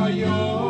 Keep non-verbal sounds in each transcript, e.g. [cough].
My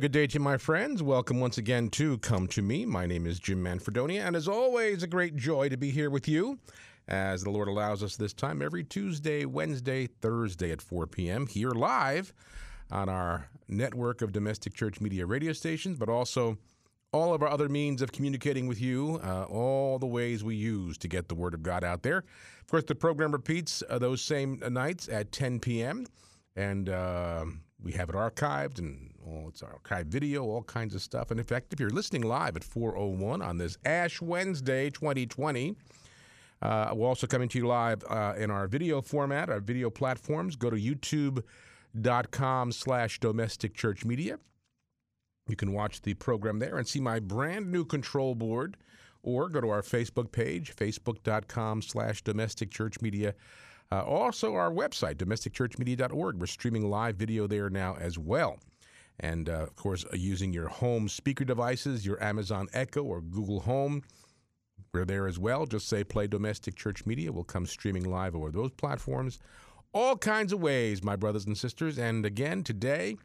Good day to my friends. Welcome once again to Come to Me. My name is Jim Manfredonia, and as always, a great joy to be here with you as the Lord allows us this time every Tuesday, Wednesday, Thursday at 4 p.m. here live on our network of domestic church media radio stations, but also all of our other means of communicating with you, uh, all the ways we use to get the Word of God out there. Of course, the program repeats uh, those same nights at 10 p.m., and uh, we have it archived and all it's archived video, all kinds of stuff. And in fact, if you're listening live at 4:01 on this Ash Wednesday 2020, uh, we're also coming to you live uh, in our video format, our video platforms. Go to youtube.com slash domestic church media. You can watch the program there and see my brand new control board, or go to our Facebook page, facebook.com slash domestic church media. Uh, also, our website, domesticchurchmedia.org. We're streaming live video there now as well. And uh, of course, uh, using your home speaker devices, your Amazon Echo or Google Home, we're there as well. Just say play domestic church media. We'll come streaming live over those platforms. All kinds of ways, my brothers and sisters. And again, today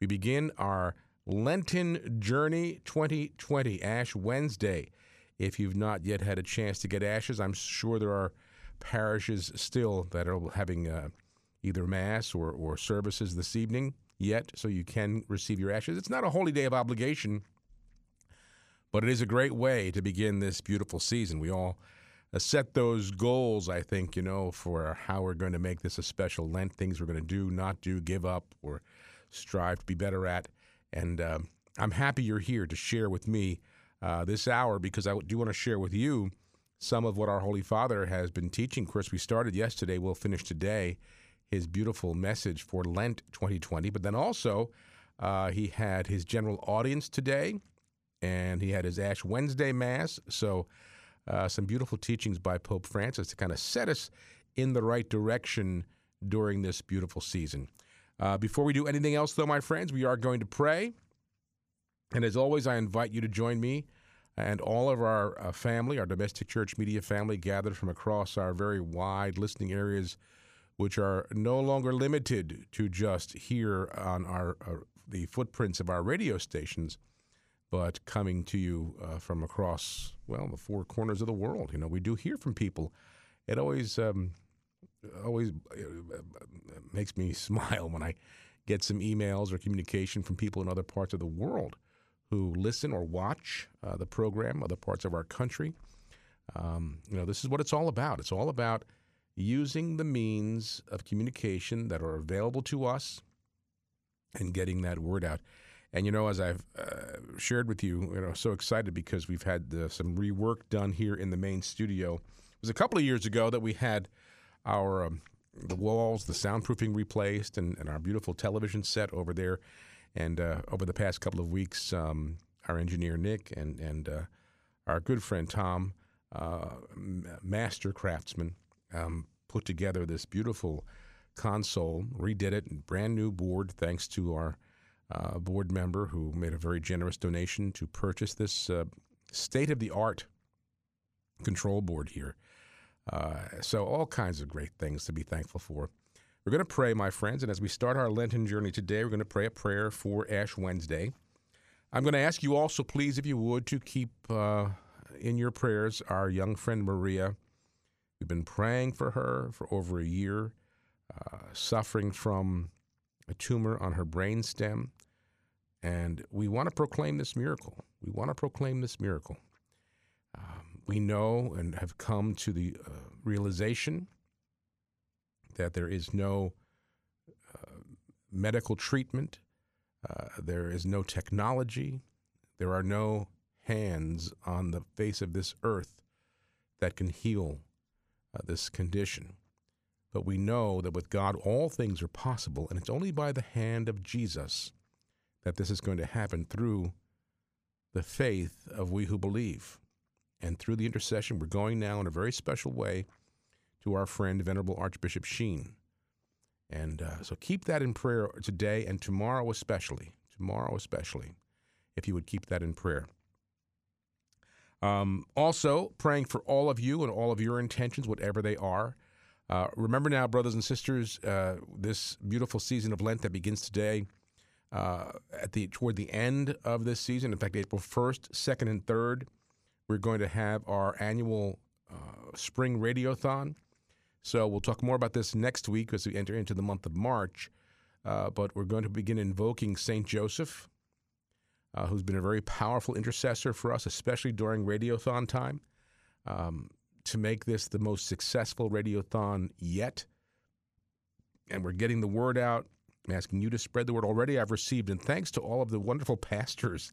we begin our Lenten Journey 2020, Ash Wednesday. If you've not yet had a chance to get ashes, I'm sure there are parishes still that are having uh, either Mass or, or services this evening yet, so you can receive your ashes. It's not a holy day of obligation, but it is a great way to begin this beautiful season. We all uh, set those goals, I think, you know, for how we're going to make this a special Lent, things we're going to do, not do, give up, or strive to be better at. And um, I'm happy you're here to share with me uh, this hour because I do want to share with you some of what our Holy Father has been teaching. Of course, we started yesterday, we'll finish today, his beautiful message for Lent 2020. But then also, uh, he had his general audience today, and he had his Ash Wednesday Mass. So, uh, some beautiful teachings by Pope Francis to kind of set us in the right direction during this beautiful season. Uh, before we do anything else, though, my friends, we are going to pray. And as always, I invite you to join me and all of our uh, family, our domestic church media family, gathered from across our very wide listening areas, which are no longer limited to just here on our uh, the footprints of our radio stations, but coming to you uh, from across well the four corners of the world. You know, we do hear from people. It always um, always uh, makes me [laughs] smile when I get some emails or communication from people in other parts of the world who listen or watch uh, the program, other parts of our country. Um, you know, this is what it's all about. It's all about using the means of communication that are available to us and getting that word out. And you know, as I've uh, shared with you, you know, so excited because we've had some rework done here in the main studio. It was a couple of years ago that we had our um, the walls, the soundproofing replaced, and, and our beautiful television set over there. And uh, over the past couple of weeks, um, our engineer Nick and and uh, our good friend Tom, uh, master craftsman, um, put together this beautiful console, redid it, brand new board, thanks to our uh, board member who made a very generous donation to purchase this uh, state of the art control board here. Uh, so, all kinds of great things to be thankful for. We're going to pray, my friends, and as we start our Lenten journey today, we're going to pray a prayer for Ash Wednesday. I'm going to ask you also, please, if you would, to keep uh, in your prayers our young friend Maria. We've been praying for her for over a year, uh, suffering from a tumor on her brain stem. And we want to proclaim this miracle. We want to proclaim this miracle. Um, we know and have come to the uh, realization that there is no uh, medical treatment, uh, there is no technology, there are no hands on the face of this earth that can heal uh, this condition. But we know that with God, all things are possible, and it's only by the hand of Jesus that this is going to happen through the faith of we who believe. And through the intercession, we're going now in a very special way to our friend, Venerable Archbishop Sheen. And uh, so keep that in prayer today and tomorrow, especially. Tomorrow, especially, if you would keep that in prayer. Um, also, praying for all of you and all of your intentions, whatever they are. Uh, remember now, brothers and sisters, uh, this beautiful season of Lent that begins today. Uh, at the toward the end of this season, in fact, April first, second, and third, we're going to have our annual uh, spring radiothon. So we'll talk more about this next week as we enter into the month of March. Uh, but we're going to begin invoking Saint Joseph, uh, who's been a very powerful intercessor for us, especially during radiothon time, um, to make this the most successful radiothon yet. And we're getting the word out. I'm asking you to spread the word. Already, I've received, and thanks to all of the wonderful pastors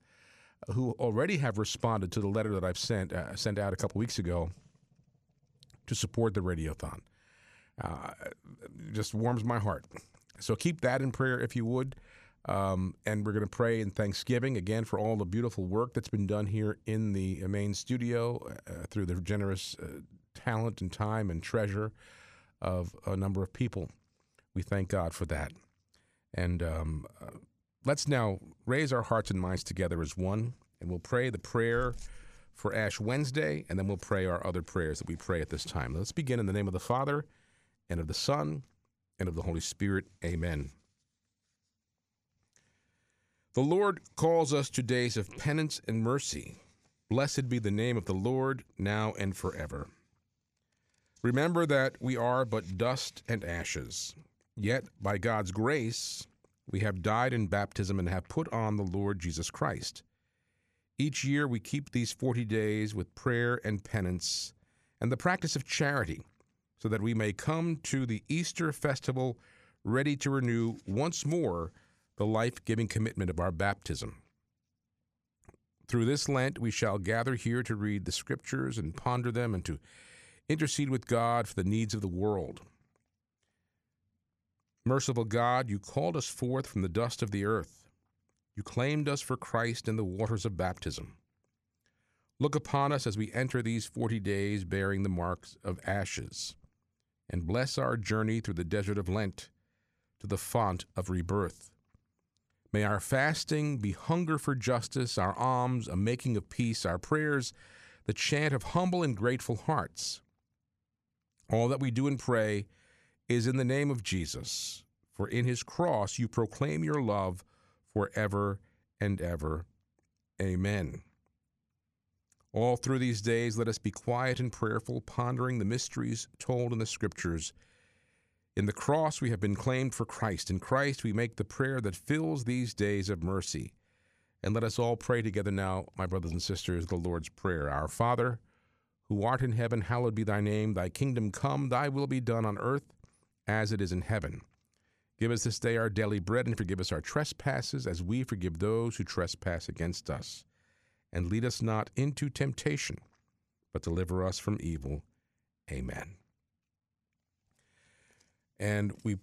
who already have responded to the letter that I've sent uh, sent out a couple weeks ago to support the radiothon. Uh, just warms my heart. So keep that in prayer if you would. Um, and we're going to pray in thanksgiving again for all the beautiful work that's been done here in the main studio uh, through the generous uh, talent and time and treasure of a number of people. We thank God for that. And um, uh, let's now raise our hearts and minds together as one, and we'll pray the prayer for Ash Wednesday, and then we'll pray our other prayers that we pray at this time. Let's begin in the name of the Father, and of the Son, and of the Holy Spirit. Amen. The Lord calls us to days of penance and mercy. Blessed be the name of the Lord, now and forever. Remember that we are but dust and ashes. Yet, by God's grace, we have died in baptism and have put on the Lord Jesus Christ. Each year we keep these 40 days with prayer and penance and the practice of charity, so that we may come to the Easter festival ready to renew once more the life giving commitment of our baptism. Through this Lent, we shall gather here to read the Scriptures and ponder them and to intercede with God for the needs of the world. Merciful God, you called us forth from the dust of the earth. You claimed us for Christ in the waters of baptism. Look upon us as we enter these forty days bearing the marks of ashes, and bless our journey through the desert of Lent to the font of rebirth. May our fasting be hunger for justice, our alms a making of peace, our prayers the chant of humble and grateful hearts. All that we do and pray is in the name of Jesus, for in his cross you proclaim your love forever and ever. Amen. All through these days, let us be quiet and prayerful, pondering the mysteries told in the Scriptures. In the cross, we have been claimed for Christ. In Christ, we make the prayer that fills these days of mercy. And let us all pray together now, my brothers and sisters, the Lord's Prayer. Our Father, who art in heaven, hallowed be thy name. Thy kingdom come, thy will be done on earth as it is in heaven. Give us this day our daily bread, and forgive us our trespasses, as we forgive those who trespass against us. And lead us not into temptation, but deliver us from evil. Amen. And we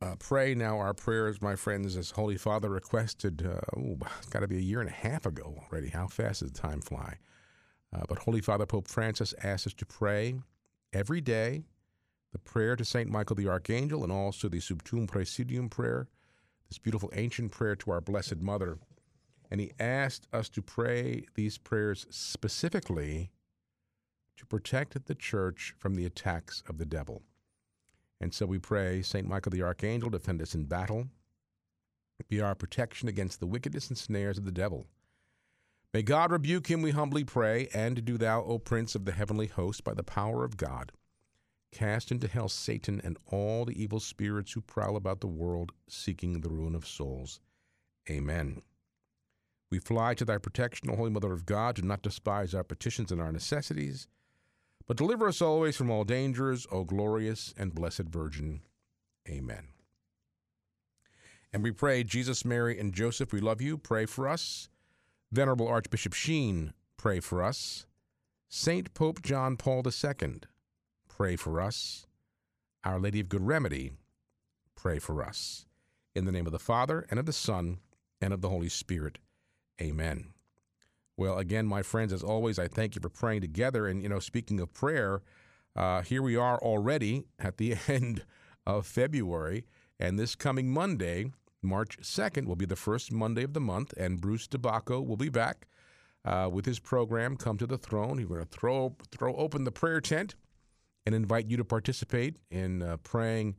uh, pray now our prayers, my friends, as Holy Father requested. Uh, oh, it's got to be a year and a half ago already. How fast does time fly? Uh, but Holy Father Pope Francis asked us to pray every day the prayer to St. Michael the Archangel and also the Sub Tuum Praesidium prayer, this beautiful ancient prayer to our Blessed Mother. And he asked us to pray these prayers specifically to protect the church from the attacks of the devil. And so we pray, St. Michael the Archangel, defend us in battle, be our protection against the wickedness and snares of the devil. May God rebuke him, we humbly pray, and do thou, O Prince of the heavenly host, by the power of God, cast into hell Satan and all the evil spirits who prowl about the world seeking the ruin of souls. Amen. We fly to thy protection, O Holy Mother of God. Do not despise our petitions and our necessities, but deliver us always from all dangers, O glorious and blessed Virgin. Amen. And we pray, Jesus, Mary, and Joseph, we love you. Pray for us. Venerable Archbishop Sheen, pray for us. Saint Pope John Paul II, pray for us. Our Lady of Good Remedy, pray for us. In the name of the Father, and of the Son, and of the Holy Spirit. Amen. Well, again, my friends, as always, I thank you for praying together. And, you know, speaking of prayer, uh, here we are already at the [laughs] end of February. And this coming Monday, March 2nd, will be the first Monday of the month. And Bruce DeBacco will be back uh, with his program, Come to the Throne. He's going to throw, throw open the prayer tent and invite you to participate in uh, praying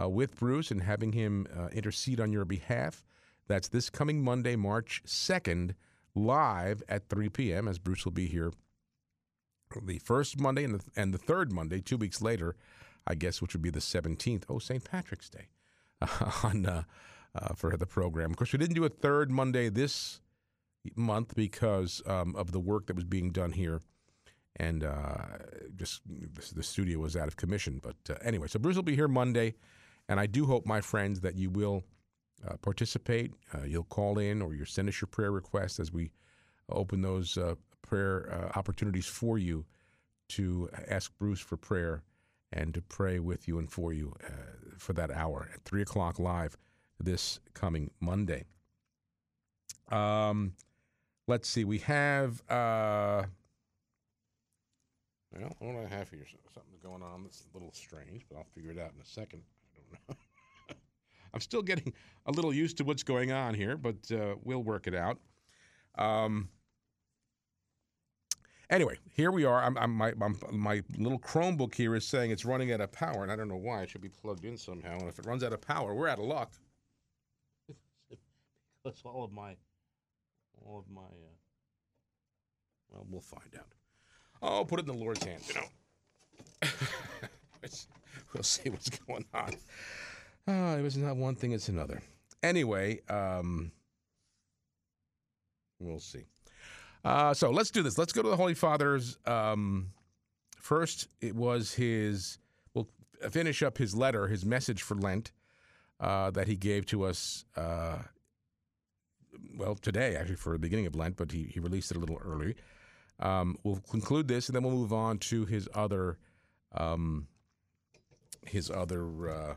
uh, with Bruce and having him uh, intercede on your behalf. That's this coming Monday, March 2nd, live at 3 p.m., as Bruce will be here the first Monday and the, and the third Monday, two weeks later, I guess, which would be the 17th. Oh, St. Patrick's Day [laughs] on uh, uh, for the program. Of course, we didn't do a third Monday this month because um, of the work that was being done here. And uh, just the studio was out of commission. But uh, anyway, so Bruce will be here Monday. And I do hope, my friends, that you will uh, participate. Uh, you'll call in or you'll send us your prayer request as we open those uh, prayer uh, opportunities for you to ask Bruce for prayer and to pray with you and for you uh, for that hour at 3 o'clock live this coming Monday. Um, let's see. We have. Uh, well, what do I have here? Something's going on that's a little strange, but I'll figure it out in a second. I don't know. [laughs] I'm still getting a little used to what's going on here, but uh, we'll work it out. Um, anyway, here we are. I'm, I'm, my, I'm, my little Chromebook here is saying it's running out of power, and I don't know why. It should be plugged in somehow. And if it runs out of power, we're out of luck. [laughs] because all of my, all of my, uh, well, we'll find out. Oh, put it in the Lord's hands, you know. [laughs] We'll see what's going on. Oh, it was not one thing, it's another. Anyway, um, we'll see. Uh, so let's do this. Let's go to the Holy Father's. Um, first, it was his, we'll finish up his letter, his message for Lent uh, that he gave to us, uh, well, today, actually, for the beginning of Lent, but he, he released it a little early. Um, we'll conclude this, and then we'll move on to his other, um, his other uh,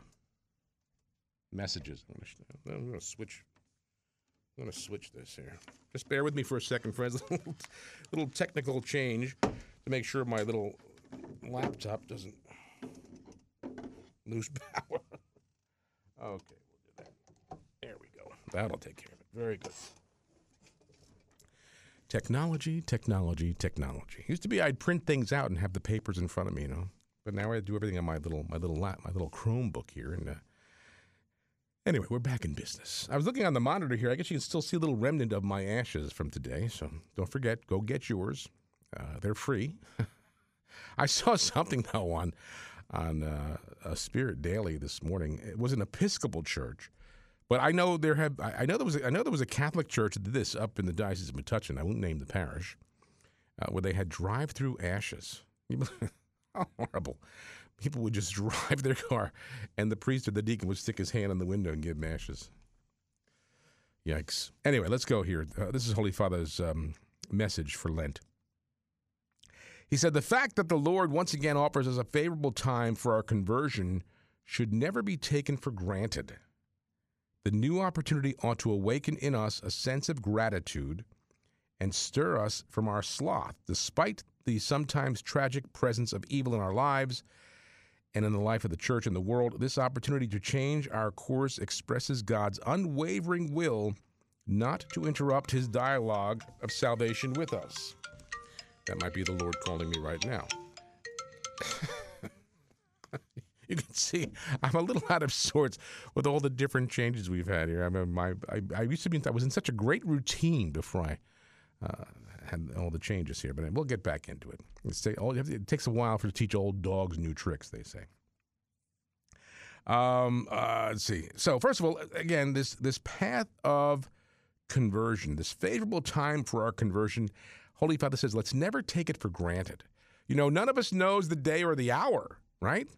messages. I'm gonna, switch. I'm gonna switch this here. Just bear with me for a second, friends. [laughs] little, little technical change to make sure my little laptop doesn't lose [laughs] power. okay, we'll do that. There we go. That'll take care of it. Very good. Technology, technology, technology. Used to be I'd print things out and have the papers in front of me, you know. But now I do everything on my little my little lap, my little Chromebook here, and uh, Anyway, we're back in business. I was looking on the monitor here. I guess you can still see a little remnant of my ashes from today. So don't forget, go get yours. Uh, they're free. [laughs] I saw something though on on uh, uh, Spirit Daily this morning. It was an Episcopal church, but I know there have. I know there was. A, I know there was a Catholic church that did this up in the diocese of Metuchen. I won't name the parish, uh, where they had drive-through ashes. How [laughs] horrible! People would just [laughs] drive their car, and the priest or the deacon would stick his hand in the window and give them ashes. Yikes. Anyway, let's go here. Uh, this is Holy Father's um, message for Lent. He said, The fact that the Lord once again offers us a favorable time for our conversion should never be taken for granted. The new opportunity ought to awaken in us a sense of gratitude and stir us from our sloth, despite the sometimes tragic presence of evil in our lives and in the life of the church and the world. This opportunity to change our course expresses God's unwavering will not to interrupt his dialogue of salvation with us. That might be the Lord calling me right now. [laughs] you can see I'm a little out of sorts with all the different changes we've had here. I mean, my I, I used to be I was in such a great routine before I uh, had all the changes here, but we'll get back into it. It takes a while for to teach old dogs new tricks, they say. Um, uh, let's see. So first of all, again, this this path of conversion, this favorable time for our conversion, Holy Father says, let's never take it for granted. You know, none of us knows the day or the hour, right?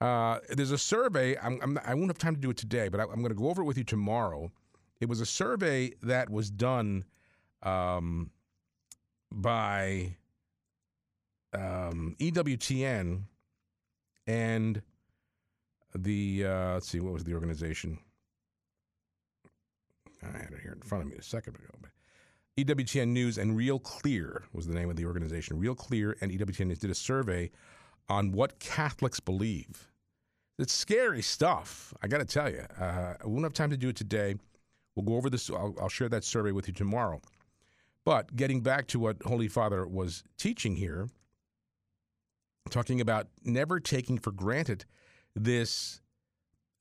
Uh, there's a survey. I'm, I'm, I won't have time to do it today, but I, I'm going to go over it with you tomorrow. It was a survey that was done um, by um, EWTN and the uh, let's see what was the organization I had it here in front of me a second ago. But EWTN News and Real Clear was the name of the organization. Real Clear and EWTN News did a survey on what Catholics believe. It's scary stuff. I got to tell you. Uh, I won't have time to do it today. We'll go over this. I'll, I'll share that survey with you tomorrow. But getting back to what Holy Father was teaching here, talking about never taking for granted this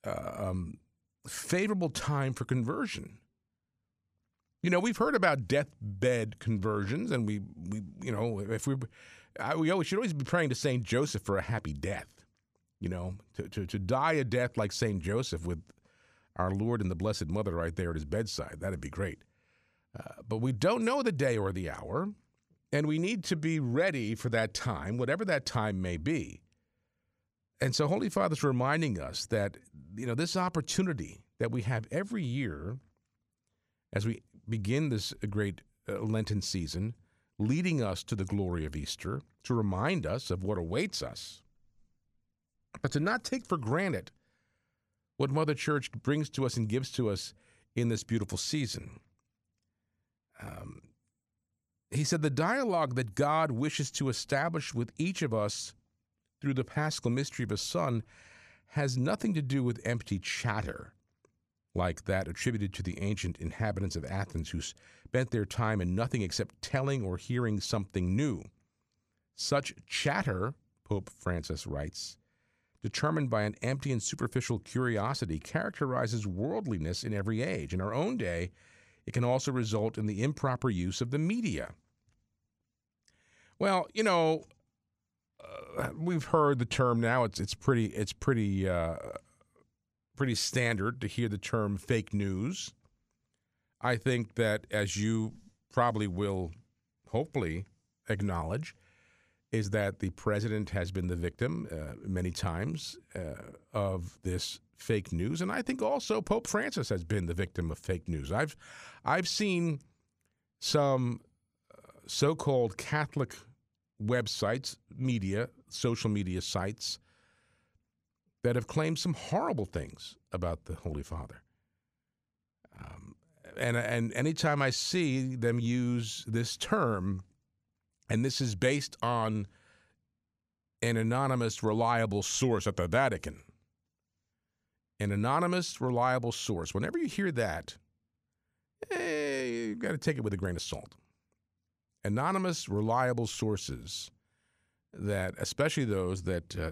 uh, um, favorable time for conversion. You know, we've heard about deathbed conversions, and we, we you know, if we, I, we always should always be praying to Saint Joseph for a happy death. You know, to, to, to die a death like Saint Joseph with our Lord and the Blessed Mother right there at his bedside. That'd be great. Uh, but we don't know the day or the hour, and we need to be ready for that time, whatever that time may be. And so, Holy Father's reminding us that you know this opportunity that we have every year as we begin this great uh, Lenten season, leading us to the glory of Easter, to remind us of what awaits us, but to not take for granted what Mother Church brings to us and gives to us in this beautiful season. Um, he said, The dialogue that God wishes to establish with each of us through the paschal mystery of His Son has nothing to do with empty chatter like that attributed to the ancient inhabitants of Athens who spent their time in nothing except telling or hearing something new. Such chatter, Pope Francis writes, determined by an empty and superficial curiosity, characterizes worldliness in every age. In our own day, it can also result in the improper use of the media. Well, you know, uh, we've heard the term now. It's it's pretty it's pretty uh, pretty standard to hear the term fake news. I think that, as you probably will hopefully acknowledge, is that the president has been the victim uh, many times uh, of this fake news, and I think also Pope Francis has been the victim of fake news. I've I've seen some uh, so-called Catholic websites, media, social media sites that have claimed some horrible things about the Holy Father. Um, and and anytime I see them use this term, and this is based on an anonymous, reliable source at the Vatican, an anonymous, reliable source. Whenever you hear that, eh, you've got to take it with a grain of salt. Anonymous, reliable sources that, especially those that uh,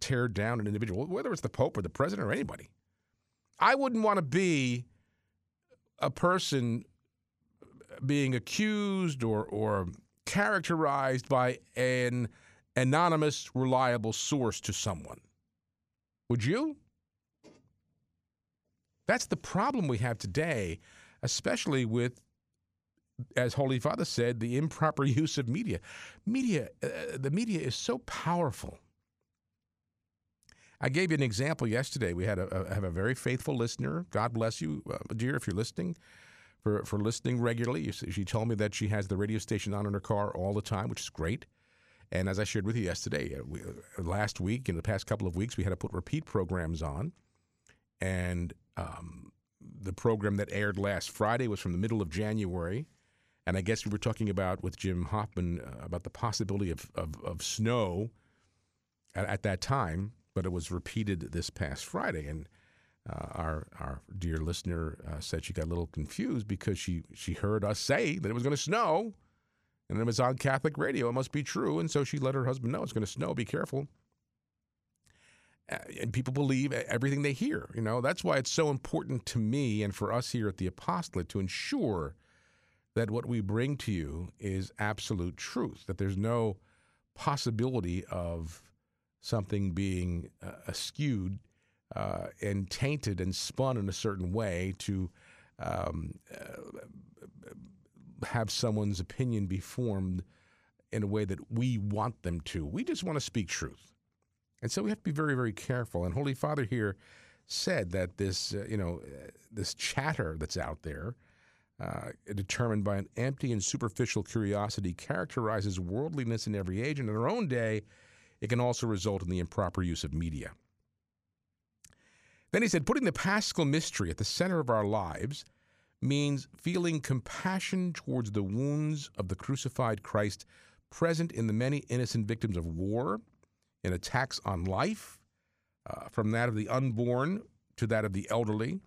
tear down an individual, whether it's the Pope or the President or anybody. I wouldn't want to be a person being accused or, or characterized by an anonymous, reliable source to someone. Would you? That's the problem we have today, especially with, as Holy Father said, the improper [laughs] use of media. Media, uh, the media is so powerful. I gave you an example yesterday. We had a, a have a very faithful listener. God bless you, uh, dear, if you're listening, for for listening regularly. She told me that she has the radio station on in her car all the time, which is great. And as I shared with you yesterday, uh, we, uh, last week, in the past couple of weeks, we had to put repeat programs on. And um, the program that aired last Friday was from the middle of January. And I guess we were talking about with Jim Hoffman uh, about the possibility of, of, of snow at, at, that time, but it was repeated this past Friday. And uh, our our dear listener uh, said she got a little confused because she, she heard us say that it was going to snow and it was on Catholic radio. It must be true. And so she let her husband know it's going to snow. Be careful. Uh, and people believe everything they hear. You know, that's why it's so important to me and for us here at the Apostolate to ensure that what we bring to you is absolute truth, that there's no possibility of something being uh, skewed uh, and tainted and spun in a certain way to um, uh, have someone's opinion be formed in a way that we want them to. We just want to speak truth. And so we have to be very, very careful. And Holy Father here said that this, uh, you know, uh, this chatter that's out there uh, determined by an empty and superficial curiosity, characterizes worldliness in every age, and in our own day, it can also result in the improper use of media. Then he said, putting the paschal mystery at the center of our lives means feeling compassion towards the wounds of the crucified Christ present in the many innocent victims of war and attacks on life, uh, from that of the unborn to that of the elderly,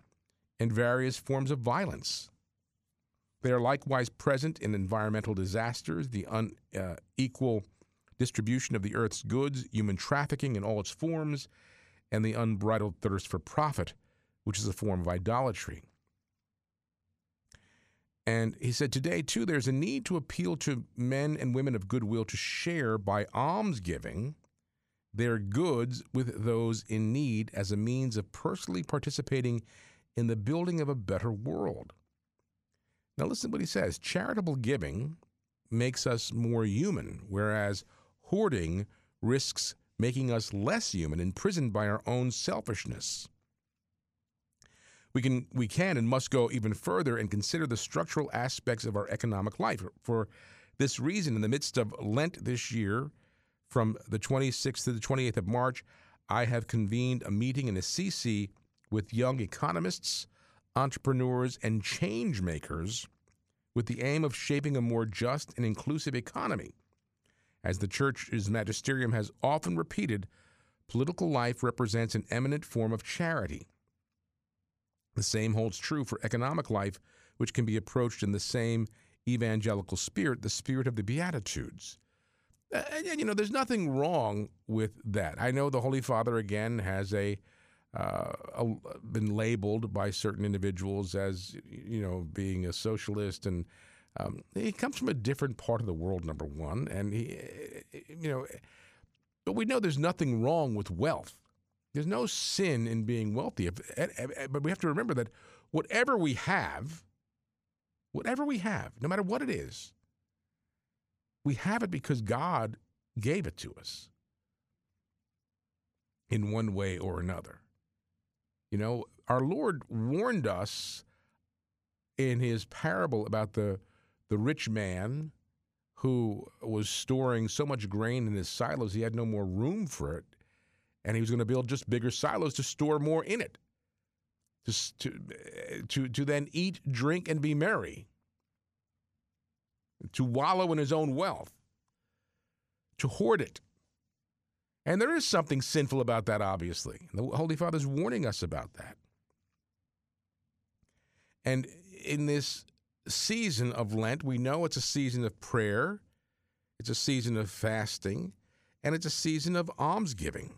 and various forms of violence. They are likewise present in environmental disasters, the unequal uh, distribution of the earth's goods, human trafficking in all its forms, and the unbridled thirst for profit, which is a form of idolatry. And he said, Today, too, there's a need to appeal to men and women of goodwill to share by almsgiving their goods with those in need as a means of personally participating in the building of a better world. Now, listen to what he says charitable giving makes us more human, whereas hoarding risks making us less human, imprisoned by our own selfishness. We can, we can and must go even further and consider the structural aspects of our economic life. For this reason, in the midst of Lent this year, from the 26th to the 28th of March, I have convened a meeting in Assisi with young economists, entrepreneurs, and change makers with the aim of shaping a more just and inclusive economy. As the church's magisterium has often repeated, political life represents an eminent form of charity. The same holds true for economic life, which can be approached in the same evangelical spirit, the spirit of the Beatitudes. Uh, and, you know, there's nothing wrong with that. I know the Holy Father, again, has a, uh, a, been labeled by certain individuals as, you know, being a socialist and um, he comes from a different part of the world, number one, and he, you know, but we know there's nothing wrong with wealth. There's no sin in being wealthy. Eh, eh, eh, but we have to remember that whatever we have, whatever we have, no matter what it is, we have it because God gave it to us in one way or another. You know, our Lord warned us in his parable about the the rich man who was storing so much grain in his silos he had no more room for it and he was going to build just bigger silos to store more in it to, to, to, to then eat drink and be merry to wallow in his own wealth to hoard it. And there is something sinful about that obviously. The holy father's warning us about that. And in this season of Lent, we know it's a season of prayer, it's a season of fasting, and it's a season of almsgiving.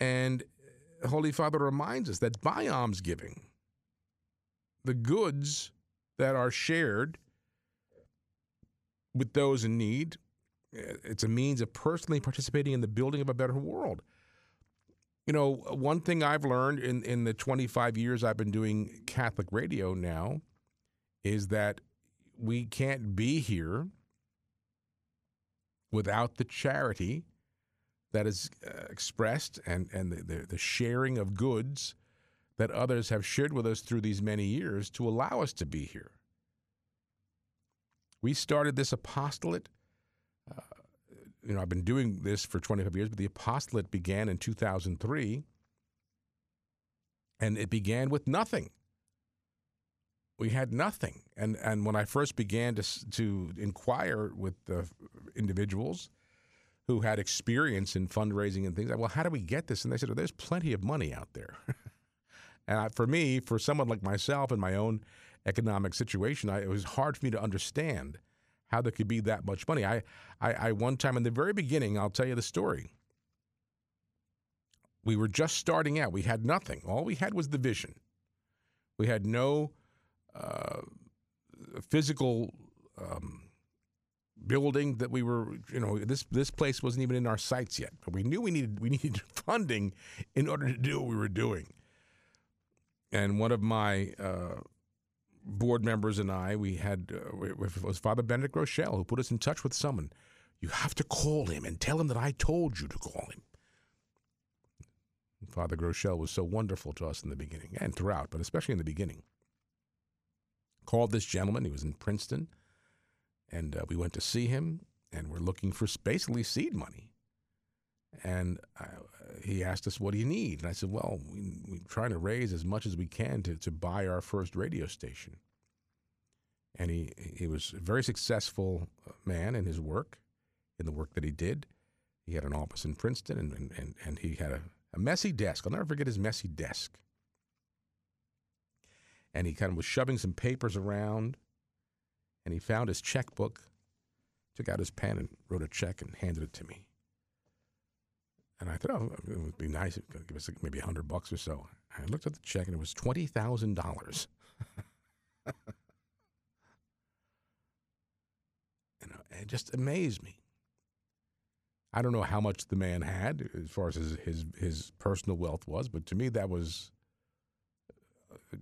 And Holy Father reminds us that by almsgiving, the goods that are shared with those in need, it's a means of personally participating in the building of a better world. You know, one thing I've learned in, in the 25 years I've been doing Catholic radio now is that we can't be here without the charity that is uh, expressed and, and the, the, the sharing of goods that others have shared with us through these many years to allow us to be here. We started this apostolate. Uh, you know, I've been doing this for 25 years, but the apostolate began in 2003, and it began with nothing we had nothing. And and when I first began to to inquire with the individuals who had experience in fundraising and things, I, well, how do we get this? And they said, well, there's plenty of money out there. [laughs] and I, for me, for someone like myself in my own economic situation, I, it was hard for me to understand how there could be that much money. I, I, I one time in the very beginning, I'll tell you the story. We were just starting out. We had nothing. All we had was the vision. We had no uh, physical um, building that we were, you know, this this place wasn't even in our sights yet, but we knew we needed we [laughs] needed funding in order to do what we were doing. And one of my uh, board members and I, we had uh, it was Father Benedict Groeschel who put us in touch with someone. You have to call him and tell him that I told you to call him. Father Groeschel was so wonderful to us in the beginning and throughout, but especially in the beginning. Called this gentleman. He was in Princeton, and uh, we went to see him, and we're looking for basically seed money. And uh, he asked us, "What do you need?" And I said, "Well, we, we're trying to raise as much as we can to to buy our first radio station." And he he was a very successful uh, man in his work, in the work that he did. He had an office in Princeton, and, and, and he had a, a messy desk. I'll never forget his messy desk. And he kind of was shoving some papers around, and he found his checkbook, took out his pen, and wrote a check and handed it to me. And I thought, oh, it would be nice. It could give us maybe a hundred bucks or so. I looked at the check, and it was twenty thousand dollars. [laughs] You know, it just amazed me. I don't know how much the man had as far as his his, his personal wealth was, but to me that was uh,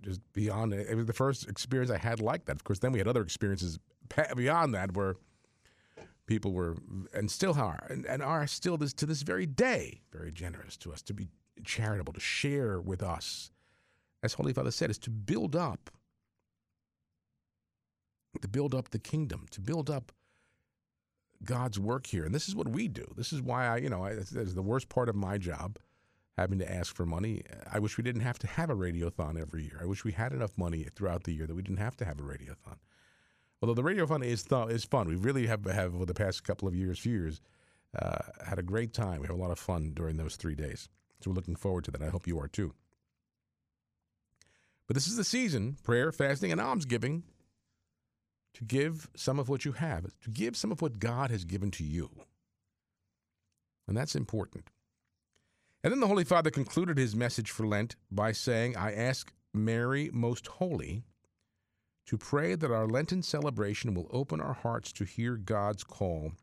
just beyond. It was the first experience I had like that. Of course, then we had other experiences beyond that where people were and still are and, and are still this to this very day very generous to us to be charitable to share with us as holy father said is to build up to build up the kingdom to build up God's work here. And this is what we do. This is why I, you know, I, that's the worst part of my job, having to ask for money. I wish we didn't have to have a radiothon every year. I wish we had enough money throughout the year that we didn't have to have a radiothon. Although the radiothon is th- is fun. We really have have over the past couple of years, few years, uh, had a great time. We have a lot of fun during those three days. So we're looking forward to that. I hope you are too. But this is the season: prayer, fasting, and almsgiving to give some of what you have, to give some of what God has given to you. And that's important. And then the Holy Father concluded his message for Lent by saying, I ask Mary, most holy, to pray that our Lenten celebration will open our hearts to hear God's call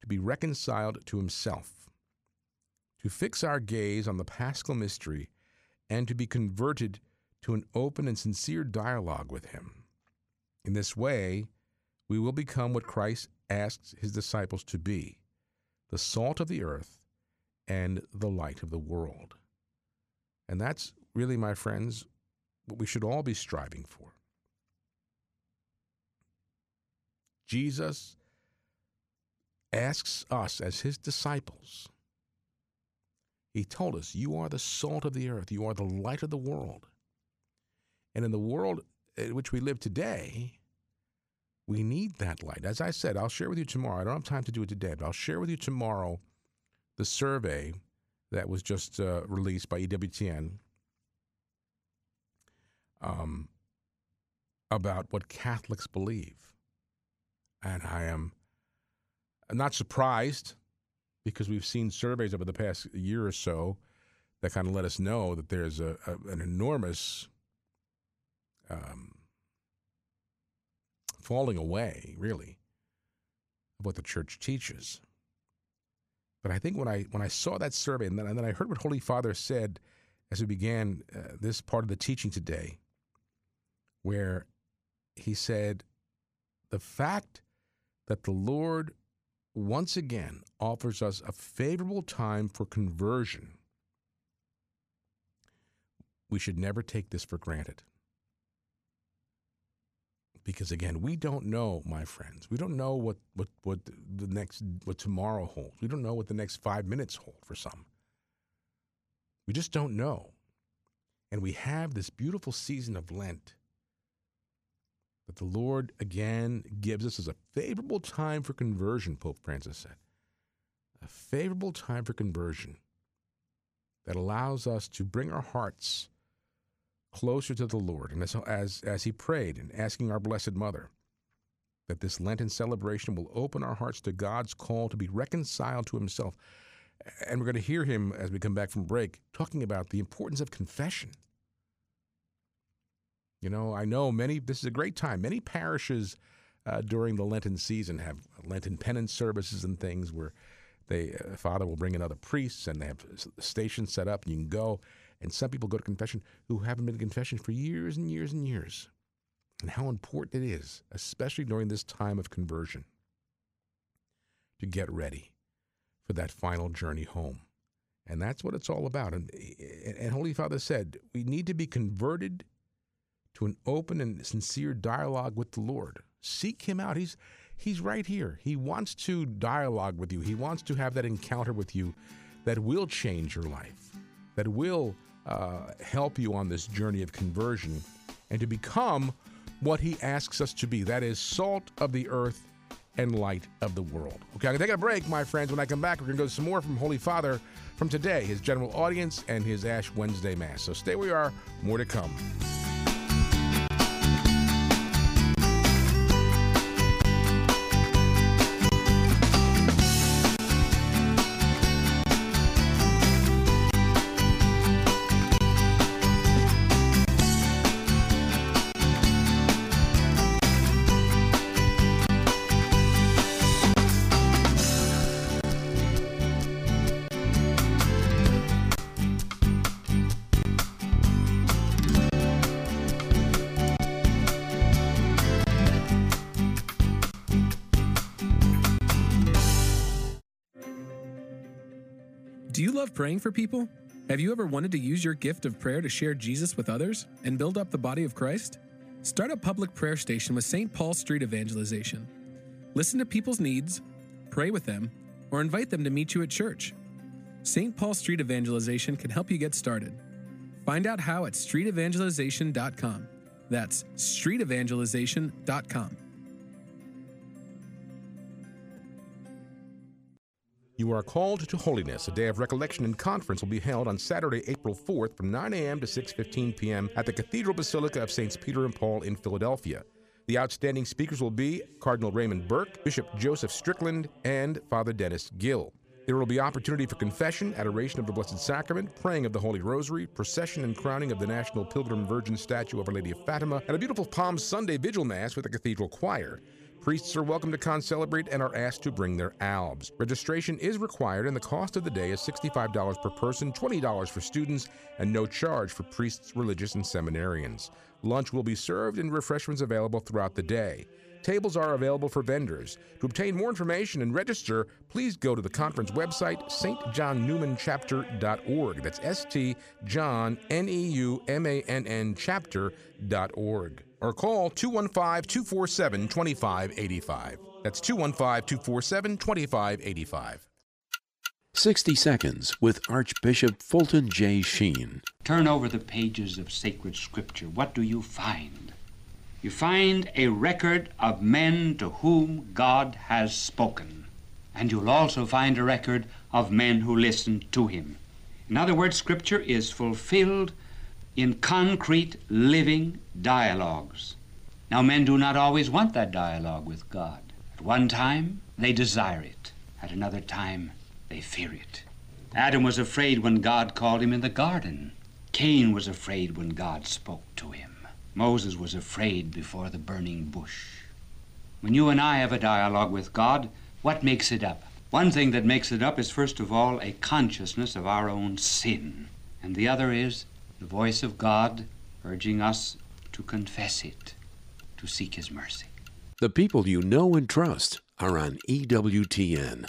to be reconciled to Himself, to fix our gaze on the paschal mystery, and to be converted to an open and sincere dialogue with Him. In this way, we will become what Christ asks his disciples to be the salt of the earth and the light of the world. And that's really, my friends, what we should all be striving for. Jesus asks us as his disciples, he told us, You are the salt of the earth, you are the light of the world. And in the world in which we live today, we need that light. As I said, I'll share with you tomorrow. I don't have time to do it today, but I'll share with you tomorrow the survey that was just uh, released by EWTN um, about what Catholics believe. And I am not surprised because we've seen surveys over the past year or so that kind of let us know that there's a, a an enormous um, falling away, really, of what the church teaches. But I think when I when I saw that survey and then, and then I heard what Holy Father said as we began uh, this part of the teaching today, where he said, the fact that the Lord once again offers us a favorable time for conversion, we should never take this for granted. Because again, we don't know, my friends. We don't know what, what, what the next what tomorrow holds. We don't know what the next five minutes hold for some. We just don't know. And we have this beautiful season of Lent that the Lord again gives us as a favorable time for conversion, Pope Francis said. A favorable time for conversion that allows us to bring our hearts closer to the Lord. And as, as, as he prayed and asking our Blessed Mother that this Lenten celebration will open our hearts to God's call to be reconciled to himself. And we're going to hear him as we come back from break talking about the importance of confession. You know, I know many, this is a great time. Many parishes uh, during the Lenten season have Lenten penance services and things where they, uh, Father will bring in other priests and they have stations set up and you can go. And some people go to confession who haven't been to confession for years and years and years. And how important it is, especially during this time of conversion, to get ready for that final journey home. And that's what it's all about. And, and Holy Father said, we need to be converted to an open and sincere dialogue with the Lord. Seek him out. He's he's right here. He wants to dialogue with you. He wants to have that encounter with you that will change your life, that will uh, help you on this journey of conversion and to become what he asks us to be. That is salt of the earth and light of the world. Okay, I'm gonna take a break, my friends. When I come back, we're gonna go to some more from Holy Father from today, his general audience, and his Ash Wednesday Mass. So stay where you are, more to come. Do you love praying for people? Have you ever wanted to use your gift of prayer to share Jesus with others and build up the body of Christ? Start a public prayer station with St. Paul Street Evangelization. Listen to people's needs, pray with them, or invite them to meet you at church. St. Paul Street Evangelization can help you get started. Find out how at streetevangelization.com. That's streetevangelization.com. You are called to holiness. A day of recollection and conference will be held on Saturday, April 4th from 9 a.m. to 6:15 p.m. at the Cathedral Basilica of Saints Peter and Paul in Philadelphia. The outstanding speakers will be Cardinal Raymond Burke, Bishop Joseph Strickland, and Father Dennis Gill. There will be opportunity for confession, adoration of the Blessed Sacrament, praying of the Holy Rosary, procession and crowning of the National Pilgrim Virgin statue of Our Lady of Fatima, and a beautiful Palm Sunday Vigil Mass with the Cathedral Choir. Priests are welcome to concelebrate and are asked to bring their albs. Registration is required, and the cost of the day is $65 per person, $20 for students, and no charge for priests, religious, and seminarians. Lunch will be served and refreshments available throughout the day. Tables are available for vendors. To obtain more information and register, please go to the conference website, stjohnneumannchapter.org. That's S T John N E U M A N N chapter.org. Or call 215 247 2585. That's 215 247 2585. 60 Seconds with Archbishop Fulton J. Sheen. Turn over the pages of sacred scripture. What do you find? You find a record of men to whom God has spoken. And you'll also find a record of men who listened to him. In other words, scripture is fulfilled in concrete, living dialogues. Now, men do not always want that dialogue with God. At one time, they desire it. At another time, they fear it. Adam was afraid when God called him in the garden. Cain was afraid when God spoke to him. Moses was afraid before the burning bush. When you and I have a dialogue with God, what makes it up? One thing that makes it up is, first of all, a consciousness of our own sin. And the other is the voice of God urging us to confess it, to seek His mercy. The people you know and trust are on EWTN.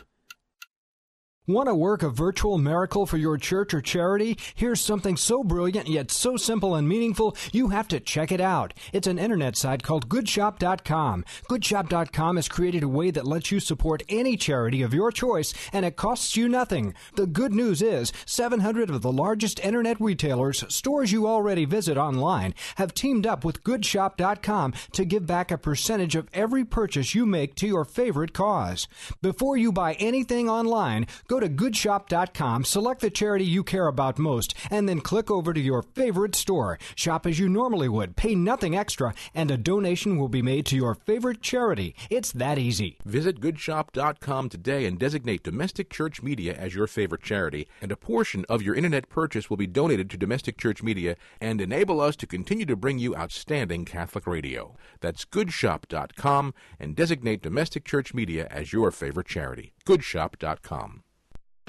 Want to work a virtual miracle for your church or charity? Here's something so brilliant yet so simple and meaningful, you have to check it out. It's an internet site called goodshop.com. Goodshop.com has created a way that lets you support any charity of your choice and it costs you nothing. The good news is 700 of the largest internet retailers, stores you already visit online, have teamed up with goodshop.com to give back a percentage of every purchase you make to your favorite cause. Before you buy anything online, go to goodshop.com, select the charity you care about most, and then click over to your favorite store. Shop as you normally would, pay nothing extra, and a donation will be made to your favorite charity. It's that easy. Visit goodshop.com today and designate Domestic Church Media as your favorite charity, and a portion of your internet purchase will be donated to Domestic Church Media and enable us to continue to bring you outstanding Catholic radio. That's goodshop.com and designate Domestic Church Media as your favorite charity. goodshop.com.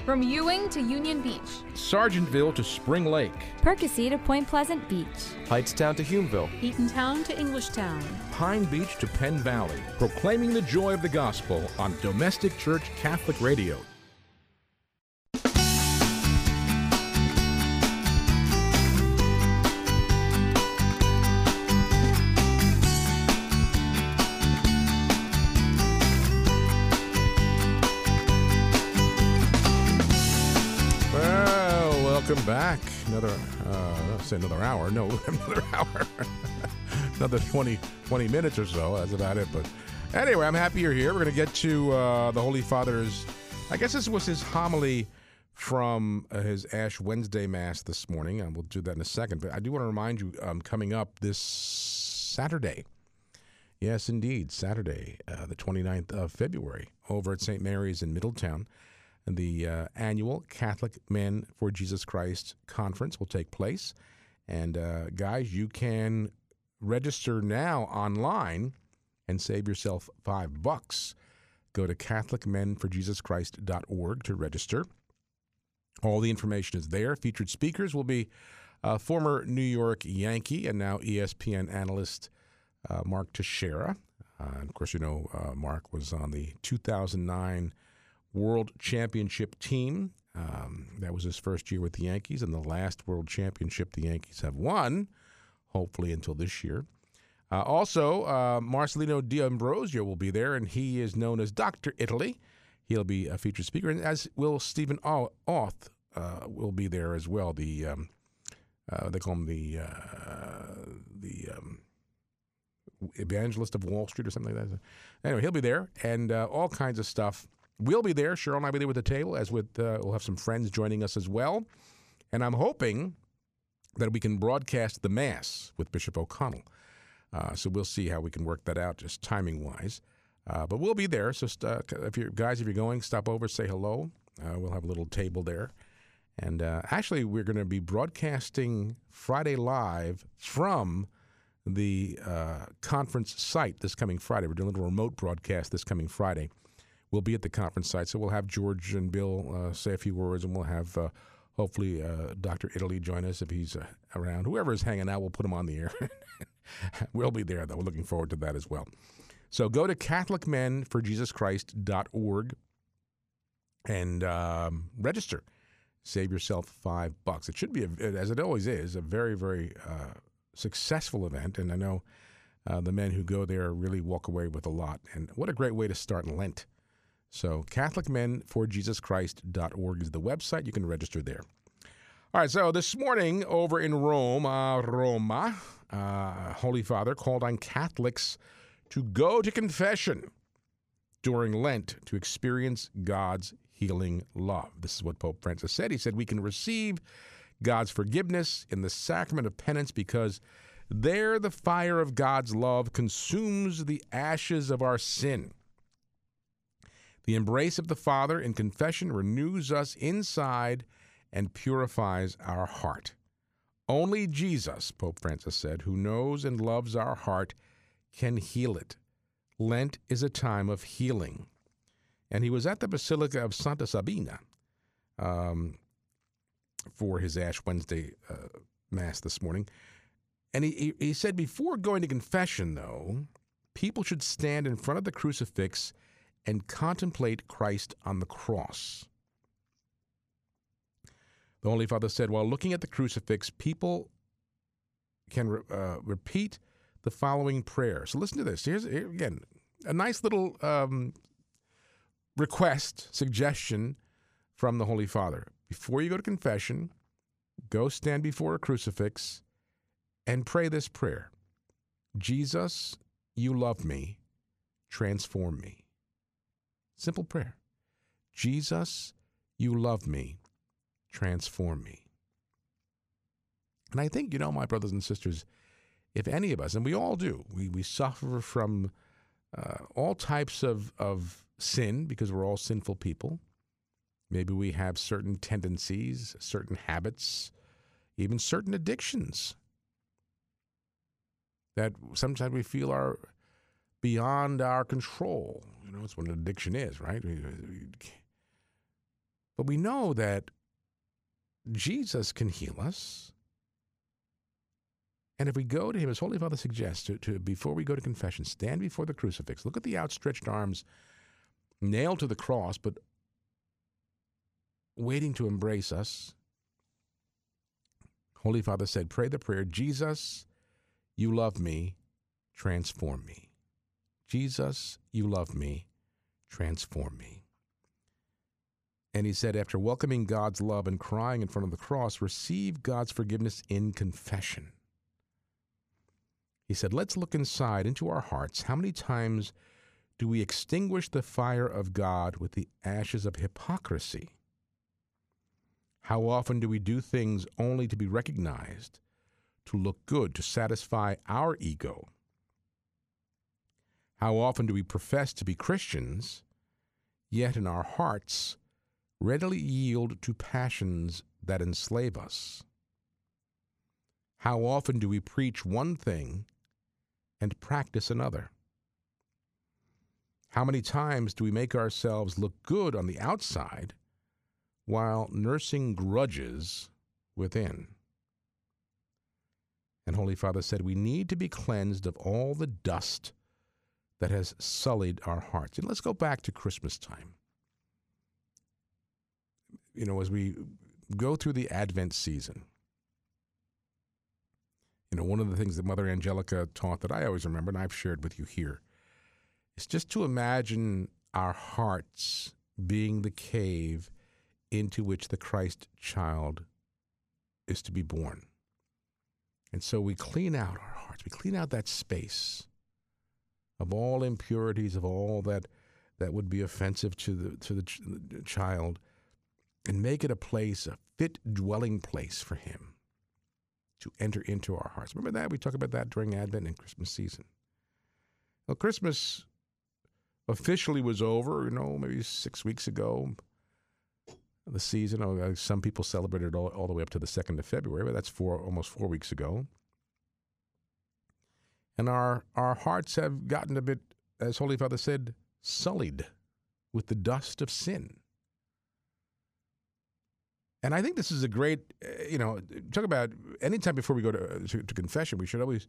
From Ewing to Union Beach, Sergeantsville to Spring Lake, Percy to Point Pleasant Beach, Hightstown to Humeville, Eatontown to Englishtown, Pine Beach to Penn Valley, proclaiming the joy of the gospel on Domestic Church Catholic Radio. Another, uh, say another hour. No, [laughs] another hour. [laughs] another 20, 20 minutes or so. That's about it. But anyway, I'm happy you're here. We're going to get to uh, the Holy Father's, I guess this was his homily from uh, his Ash Wednesday Mass this morning. And we'll do that in a second. But I do want to remind you um, coming up this Saturday. Yes, indeed, Saturday, uh, the 29th of February, over at St. Mary's in Middletown. The uh, annual Catholic Men for Jesus Christ conference will take place. And uh, guys, you can register now online and save yourself five bucks. Go to CatholicMenForJesusChrist.org to register. All the information is there. Featured speakers will be uh, former New York Yankee and now ESPN analyst uh, Mark Teixeira. Uh, and of course, you know, uh, Mark was on the 2009 World Championship team. Um, that was his first year with the Yankees, and the last World Championship the Yankees have won, hopefully until this year. Uh, also, uh, Marcellino D'Ambrosio will be there, and he is known as Dr. Italy. He'll be a featured speaker, and as will Stephen Au- Auth uh, will be there as well. The um, uh, they call him the uh, the um, evangelist of Wall Street or something like that. Anyway, he'll be there, and uh, all kinds of stuff. We'll be there. Cheryl and I will be there with the table, as with uh, we'll have some friends joining us as well. And I'm hoping that we can broadcast the mass with Bishop O'Connell. Uh, so we'll see how we can work that out, just timing wise. Uh, but we'll be there. So st- if you guys, if you're going, stop over, say hello. Uh, we'll have a little table there. And uh, actually, we're going to be broadcasting Friday live from the uh, conference site this coming Friday. We're doing a little remote broadcast this coming Friday. We'll be at the conference site, so we'll have George and Bill uh, say a few words, and we'll have uh, hopefully uh, Dr. Italy join us if he's uh, around. Whoever is hanging out, we'll put him on the air. [laughs] we'll be there, though. We're looking forward to that as well. So go to CatholicMenForJesusChrist.org and um, register. Save yourself five bucks. It should be, a, as it always is, a very, very uh, successful event. And I know uh, the men who go there really walk away with a lot. And what a great way to start Lent. So, CatholicMenForJesusChrist.org is the website. You can register there. All right, so this morning over in Rome, uh, Roma, uh, Holy Father called on Catholics to go to confession during Lent to experience God's healing love. This is what Pope Francis said. He said, We can receive God's forgiveness in the sacrament of penance because there the fire of God's love consumes the ashes of our sin. The embrace of the Father in confession renews us inside and purifies our heart. Only Jesus, Pope Francis said, who knows and loves our heart, can heal it. Lent is a time of healing. And he was at the Basilica of Santa Sabina um, for his Ash Wednesday uh, Mass this morning. And he, he, he said before going to confession, though, people should stand in front of the crucifix and contemplate Christ on the cross. The Holy Father said, while looking at the crucifix, people can re- uh, repeat the following prayer. So listen to this. Here's here, again a nice little um, request, suggestion from the Holy Father. Before you go to confession, go stand before a crucifix and pray this prayer Jesus, you love me, transform me. Simple prayer. Jesus, you love me, transform me. And I think, you know, my brothers and sisters, if any of us, and we all do, we, we suffer from uh, all types of, of sin because we're all sinful people. Maybe we have certain tendencies, certain habits, even certain addictions that sometimes we feel are beyond our control. You know, it's what an addiction is, right? But we know that Jesus can heal us. And if we go to him, as Holy Father suggests, to, to before we go to confession, stand before the crucifix, look at the outstretched arms nailed to the cross, but waiting to embrace us. Holy Father said, Pray the prayer, Jesus, you love me, transform me. Jesus, you love me, transform me. And he said, after welcoming God's love and crying in front of the cross, receive God's forgiveness in confession. He said, let's look inside into our hearts. How many times do we extinguish the fire of God with the ashes of hypocrisy? How often do we do things only to be recognized, to look good, to satisfy our ego? How often do we profess to be Christians, yet in our hearts readily yield to passions that enslave us? How often do we preach one thing and practice another? How many times do we make ourselves look good on the outside while nursing grudges within? And Holy Father said, We need to be cleansed of all the dust that has sullied our hearts. And let's go back to Christmas time. You know, as we go through the Advent season, you know, one of the things that Mother Angelica taught that I always remember, and I've shared with you here, is just to imagine our hearts being the cave into which the Christ child is to be born. And so we clean out our hearts, we clean out that space of all impurities, of all that that would be offensive to the to the, ch- child, and make it a place, a fit dwelling place for him to enter into our hearts. Remember that? We talk about that during Advent and Christmas season. Well, Christmas officially was over, you know, maybe six weeks ago. The season, oh, uh, some people celebrated all, all the way up to the 2nd of February, but that's four, almost four weeks ago. And our, our hearts have gotten a bit, as Holy Father said, sullied with the dust of sin. And I think this is a great, uh, you know, talk about anytime before we go to, to, to confession, we should always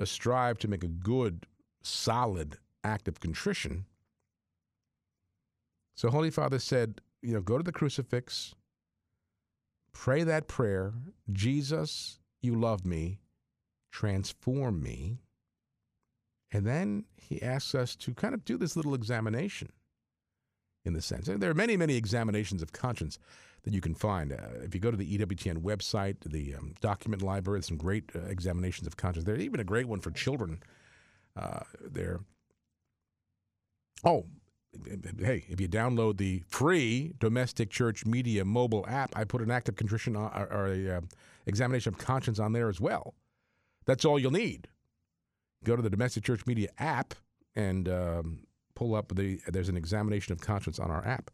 uh, strive to make a good, solid act of contrition. So Holy Father said, you know, go to the crucifix, pray that prayer Jesus, you love me, transform me. And then he asks us to kind of do this little examination in the sense. There are many, many examinations of conscience that you can find. Uh, if you go to the EWTN website, the um, document library, there's some great uh, examinations of conscience. There's even a great one for children uh, there. Oh, hey, if you download the free Domestic Church Media mobile app, I put an act of contrition on, or, or a uh, examination of conscience on there as well. That's all you'll need. Go to the Domestic Church Media app and um, pull up the. There's an examination of conscience on our app.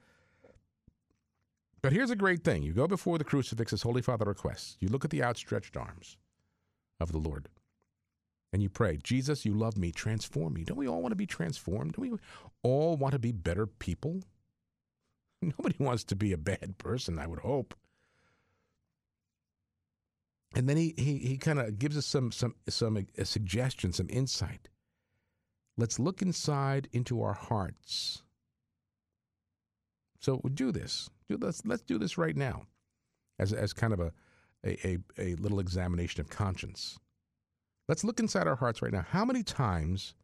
But here's a great thing: you go before the crucifix as Holy Father requests. You look at the outstretched arms of the Lord and you pray, Jesus, you love me, transform me. Don't we all want to be transformed? Don't we all want to be better people? [laughs] Nobody wants to be a bad person, I would hope. And then he he, he kind of gives us some some some uh, a suggestion, some insight. Let's look inside into our hearts. So do this. Do let's let's do this right now, as as kind of a a, a, a little examination of conscience. Let's look inside our hearts right now. How many times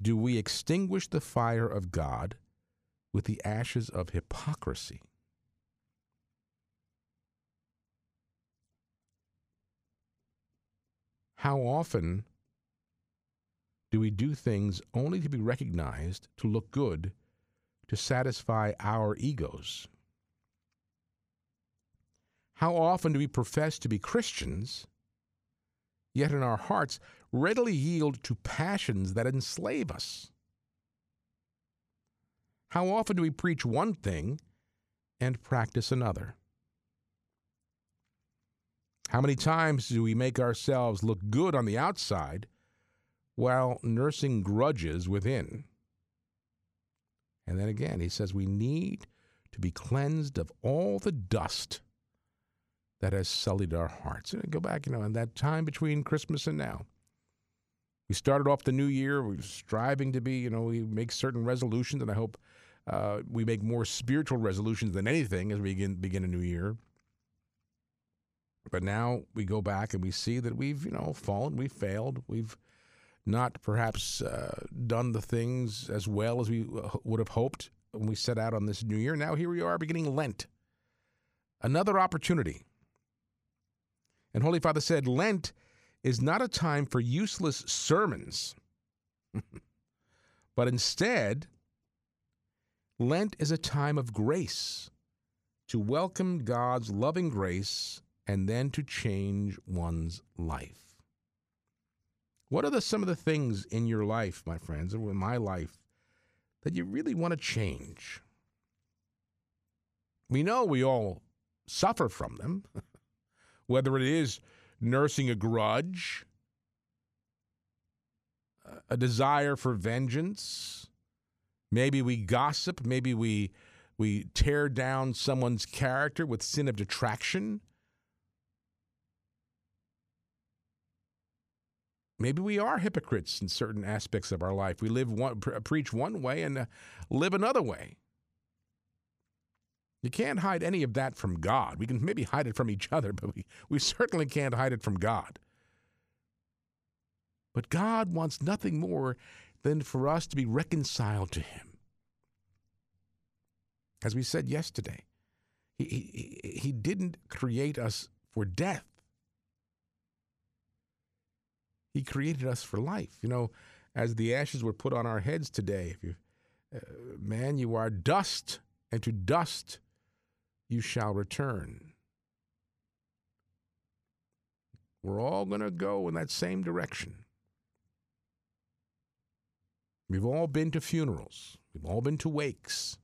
do we extinguish the fire of God with the ashes of hypocrisy? How often do we do things only to be recognized, to look good, to satisfy our egos? How often do we profess to be Christians? yet in our hearts readily yield to passions that enslave us. How often do we preach one thing and practice another? How many times do we make ourselves look good on the outside while nursing grudges within? And then again, he says we need to be cleansed of all the dust that has sullied our hearts. And go back, you know, in that time between Christmas and now. We started off the new year, we are striving to be, you know, we make certain resolutions, and I hope uh, we make more spiritual resolutions than anything as we begin, begin a new year. But now we go back and we see that we've, you know, fallen, we've failed, we've not perhaps uh, done the things as well as we uh, would have hoped when we set out on this new year. Now here we are beginning Lent. Another opportunity. And Holy Father said, Lent is not a time for useless sermons, [laughs] but instead, Lent is a time of grace to welcome God's loving grace and then to change one's life. What are the, some of the things in your life, my friends, or in my life, that you really want to change? We know we all suffer from them, [laughs] whether it is nursing a grudge, a desire for vengeance, maybe we gossip, maybe we we tear down someone's character with sin of detraction. Maybe we are hypocrites in certain aspects of our life. We live one, pre- preach one way and uh, live another way. You can't hide any of that from God. We can maybe hide it from each other, [laughs] but we, we certainly can't hide it from God. But God wants nothing more than for us to be reconciled to Him. As we said yesterday, He, he, he didn't create us for death, He created us for life. You know, as the ashes were put on our heads today, if you, uh, man, you are dust, and to dust you shall return. We're all going to go in that same direction. We've all been to funerals, we've all been to wakes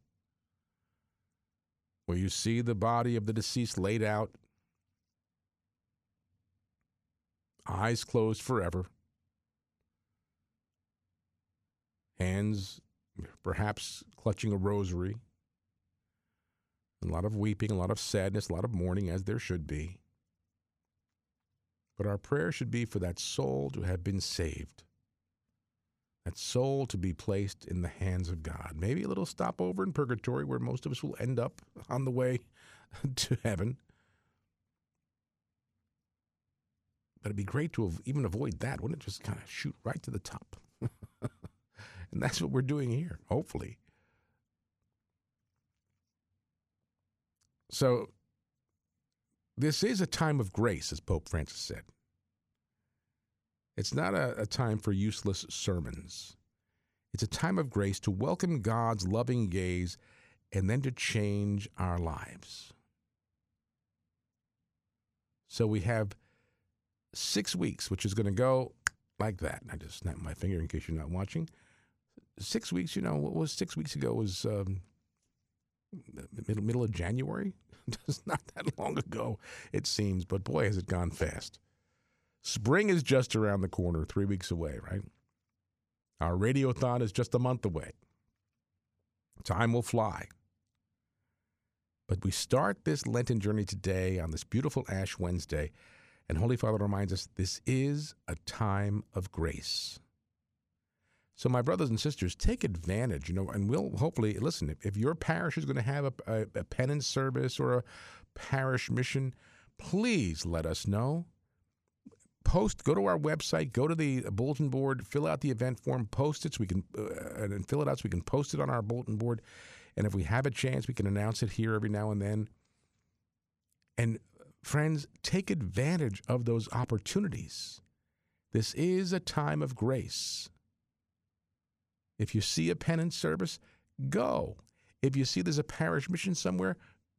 where you see the body of the deceased laid out, eyes closed forever, hands perhaps clutching a rosary, a lot of weeping, a lot of sadness, a lot of mourning, as there should be. But our prayer should be for that soul to have been saved, that soul to be placed in the hands of God. Maybe a little stopover in purgatory where most of us will end up on the way [laughs] to heaven. But it'd be great to have even avoid that, wouldn't it? Just kind of shoot right to the top. [laughs] and that's what we're doing here, hopefully. So, this is a time of grace, as Pope Francis said. It's not a, a, time for useless sermons. It's a time of grace to welcome God's loving gaze and then to change our lives. So we have six weeks, which is going to go like that. I just snapped my finger in case you're not watching. Six weeks, you know, what was six weeks ago was um, middle, middle of January. [laughs] It's not that long ago, it seems, but boy, has it gone fast. Spring is just around the corner, three weeks away, right? Our radiothon is just a month away. Time will fly. But we start this Lenten journey today on this beautiful Ash Wednesday, and Holy Father reminds us this is a time of grace. So, my brothers and sisters, take advantage, you know, and we'll hopefully listen. If, your parish is going to have a, a, a penance service or a parish mission, please let us know. Post, go to our website, go to the bulletin board, fill out the event form, post it so we can, uh, and fill it out so we can post it on our bulletin board. And if we have a chance, we can announce it here every now and then. And friends, take advantage of those opportunities. This is a time of grace. If you see a penance service, go. If you see there's a parish mission somewhere,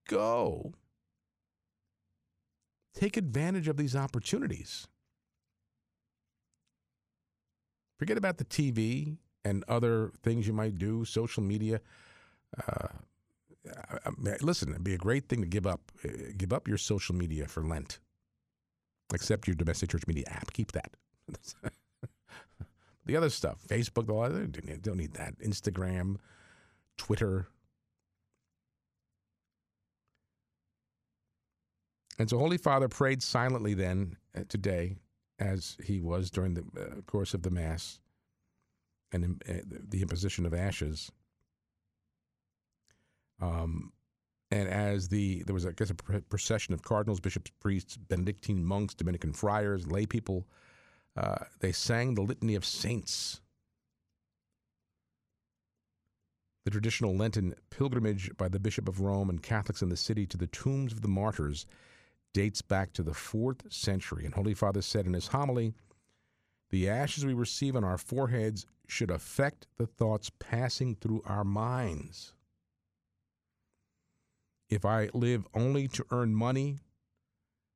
go. Take advantage of these opportunities. Forget about the TV and other things you might do, social media. Uh, listen, it'd be a great thing to give up. Uh, give up your social media for Lent. Except your domestic church media app. Keep that. [laughs] the other stuff, Facebook, all that, don't need that. Instagram, Twitter. And so Holy Father prayed silently then uh, today, as he was during the uh, course of the Mass and the imposition of ashes. Um, and as the there was, I guess, a procession of cardinals, bishops, priests, Benedictine monks, Dominican friars, lay people uh, they sang the Litany of Saints. The traditional Lenten pilgrimage by the Bishop of Rome and Catholics in the city to the tombs of the martyrs dates back to the fourth century. And Holy Father said in his homily, The ashes we receive on our foreheads should affect the thoughts passing through our minds. If I live only to earn money,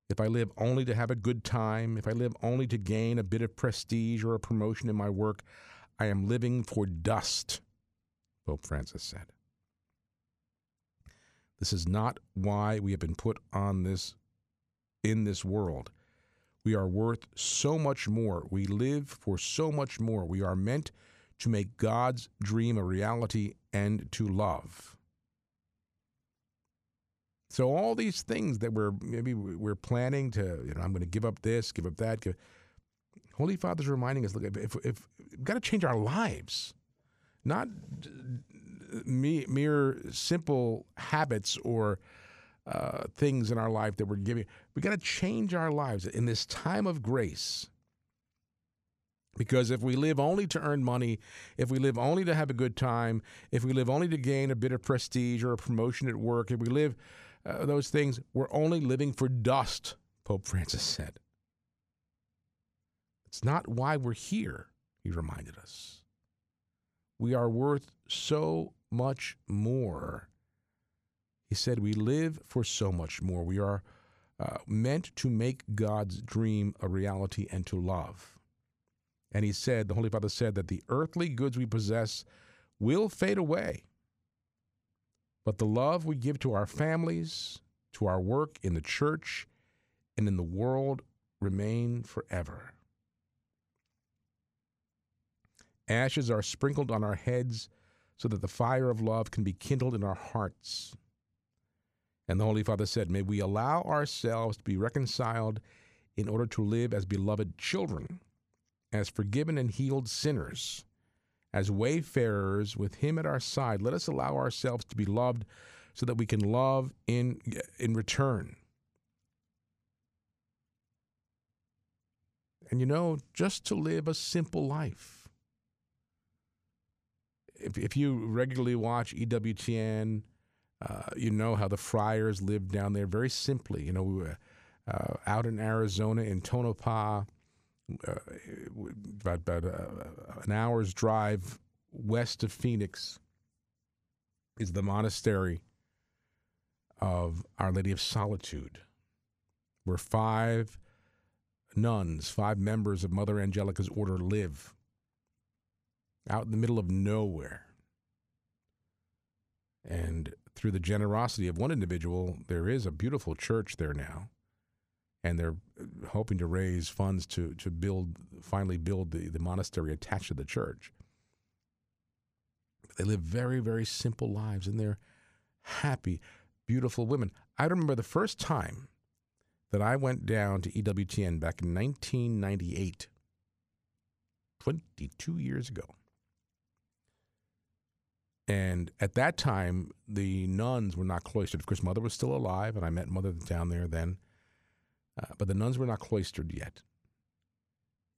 if I live only to have a good time, if I live only to gain a bit of prestige or a promotion in my work, I am living for dust, Pope Francis said. This is not why we have been put on this in this world. We are worth so much more. We live for so much more. We are meant to make God's dream a reality and to love. So all these things that we're maybe we're planning to, you know, I'm going to give up this, give up that. Give, Holy Father's reminding us, look, if, if we've got to change our lives, not me, mere simple habits or uh, things in our life that we're giving. We got to change our lives in this time of grace. Because if we live only to earn money, if we live only to have a good time, if we live only to gain a bit of prestige or a promotion at work, if we live uh, those things, we're only living for dust, Pope Francis said. It's not why we're here, he reminded us. We are worth so much more. He said, We live for so much more. We are uh, meant to make God's dream a reality and to love. And he said, the Holy Father said, that the earthly goods we possess will fade away. But the love we give to our families, to our work in the church, and in the world remain forever. Ashes are sprinkled on our heads so that the fire of love can be kindled in our hearts. And the Holy Father said, May we allow ourselves to be reconciled in order to live as beloved children, as forgiven and healed sinners, as wayfarers with Him at our side. Let us allow ourselves to be loved so that we can love in, in return. And you know, just to live a simple life. If, if you regularly watch EWTN, uh, you know how the friars lived down there very simply. You know, we were uh, out in Arizona in Tonopah, about, about uh, an hour's drive west of Phoenix, is the monastery of Our Lady of Solitude, where five nuns, five members of Mother Angelica's order live out in the middle of nowhere. And through the generosity of one individual, there is a beautiful church there now. And they're uh, hoping to raise funds to, to build, finally build the, the monastery attached to the church. They live very, very simple lives and they're happy, beautiful women. I remember the first time that I went down to EWTN back in 1998, 22 years ago. And at that time, the nuns were not cloistered. Of course, Mother was still alive, and I met Mother down there then. Uh, but the nuns were not cloistered yet.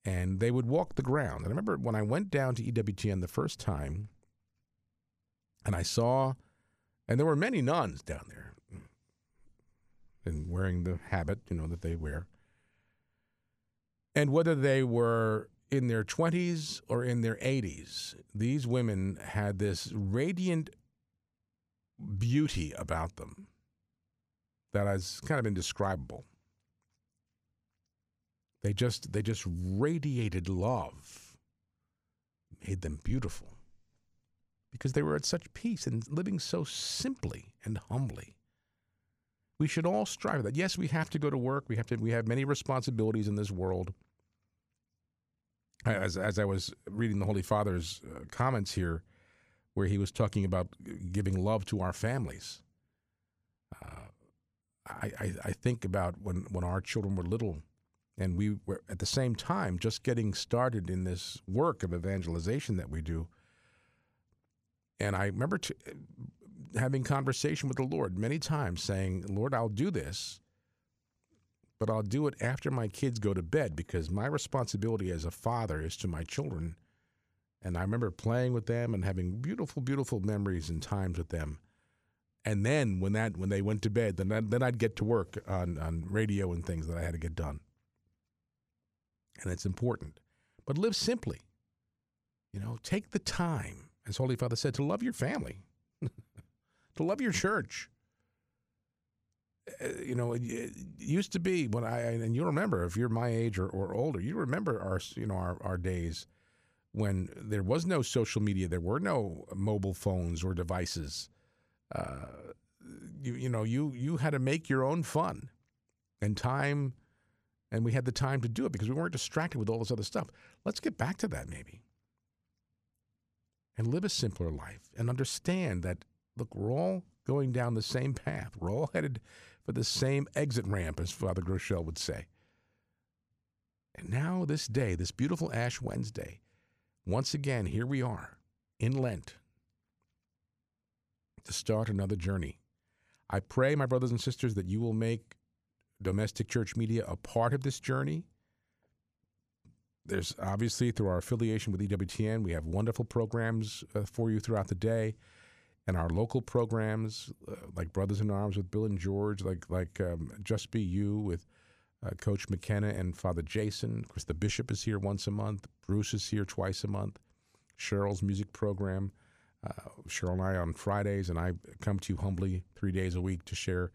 And they would walk the ground. And I remember when I went down to EWTN the first time, and I saw, and there were many nuns down there, and wearing the habit, you know, that they wear. And whether they were in their 20s or in their 80s, these women had this radiant beauty about them that is kind of indescribable. They just they just radiated love, made them beautiful. Because they were at such peace and living so simply and humbly. We should all strive for that. Yes, we have to go to work. We have to we have many responsibilities in this world as as I was reading the Holy Father's uh, comments here, where he was talking about giving love to our families. Uh, I, I, I think about when when our children were little, and we were at the same time just getting started in this work of evangelization that we do. And I remember having conversation with the Lord many times, saying, "Lord, I'll do this." but I'll do it after my kids go to bed because my responsibility as a father is to my children And I remember playing with them and having beautiful, beautiful memories and times with them. And then when that when they went to bed, then I, then I'd get to work on on radio and things that I had to get done. And it's important, but live simply. You know, take the time, as Holy Father said, to love your family, [laughs] to love your church. Uh, you know, it, it used to be when I and you remember if you're my age or, or older, you remember our you know our, our days when there was no social media, there were no mobile phones or devices. Uh, you you know you you had to make your own fun and time, and we had the time to do it because we weren't distracted with all this other stuff. Let's get back to that maybe, and live a simpler life and understand that look, we're all going down the same path. We're all headed for the same exit ramp, as Father Groeschel would say. And now, this day, this beautiful Ash Wednesday, once again, here we are in Lent to start another journey. I pray, my brothers and sisters, that you will make domestic church media a part of this journey. There's obviously through our affiliation with EWTN, we have wonderful programs uh, for you throughout the day, and our local programs uh, like Brothers in Arms with Bill and George, like like um, Just Be You with uh, Coach McKenna and Father Jason. Of course, the bishop is here once a month. Bruce is here twice a month. Cheryl's music program. Uh, Cheryl and I on Fridays, and I come to you humbly three days a week to share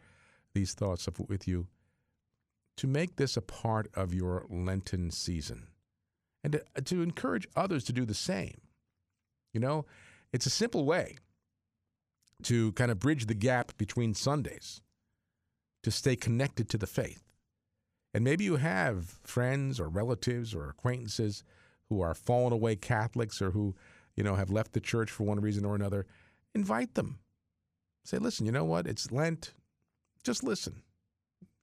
these thoughts with you. To make this a part of your Lenten season and to, to encourage others to do the same. You know, it's a simple way to kind of bridge the gap between Sundays, to stay connected to the faith. And maybe you have friends or relatives or acquaintances who are fallen away Catholics or who, you know, have left the church for one reason or another. Invite them. Say, listen, you know what? It's Lent. Just listen.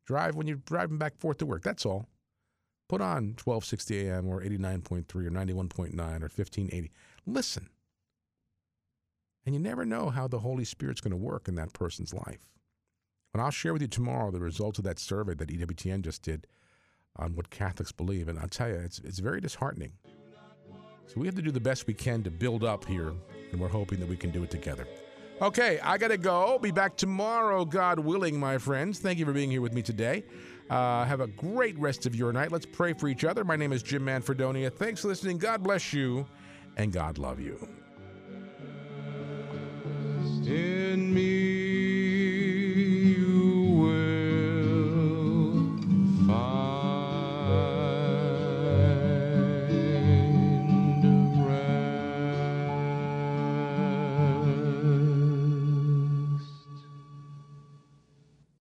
Drive when you're driving back forth to work. That's all. Put on 1260 AM or 89.3 or 91.9 or 1580. Listen. And you never know how the Holy Spirit's going to work in that person's life. And I'll share with you tomorrow the results of that survey that EWTN just did on what Catholics believe. And I'll tell you, it's, it's very disheartening. So we have to do the best we can to build up here, and we're hoping that we can do it together. Okay, I got to go. Be back tomorrow, God willing, my friends. Thank you for being here with me today. Uh, have a great rest of your night. Let's pray for each other. My name is Jim Manfredonia. Thanks for listening. God bless you, and God love you. in me.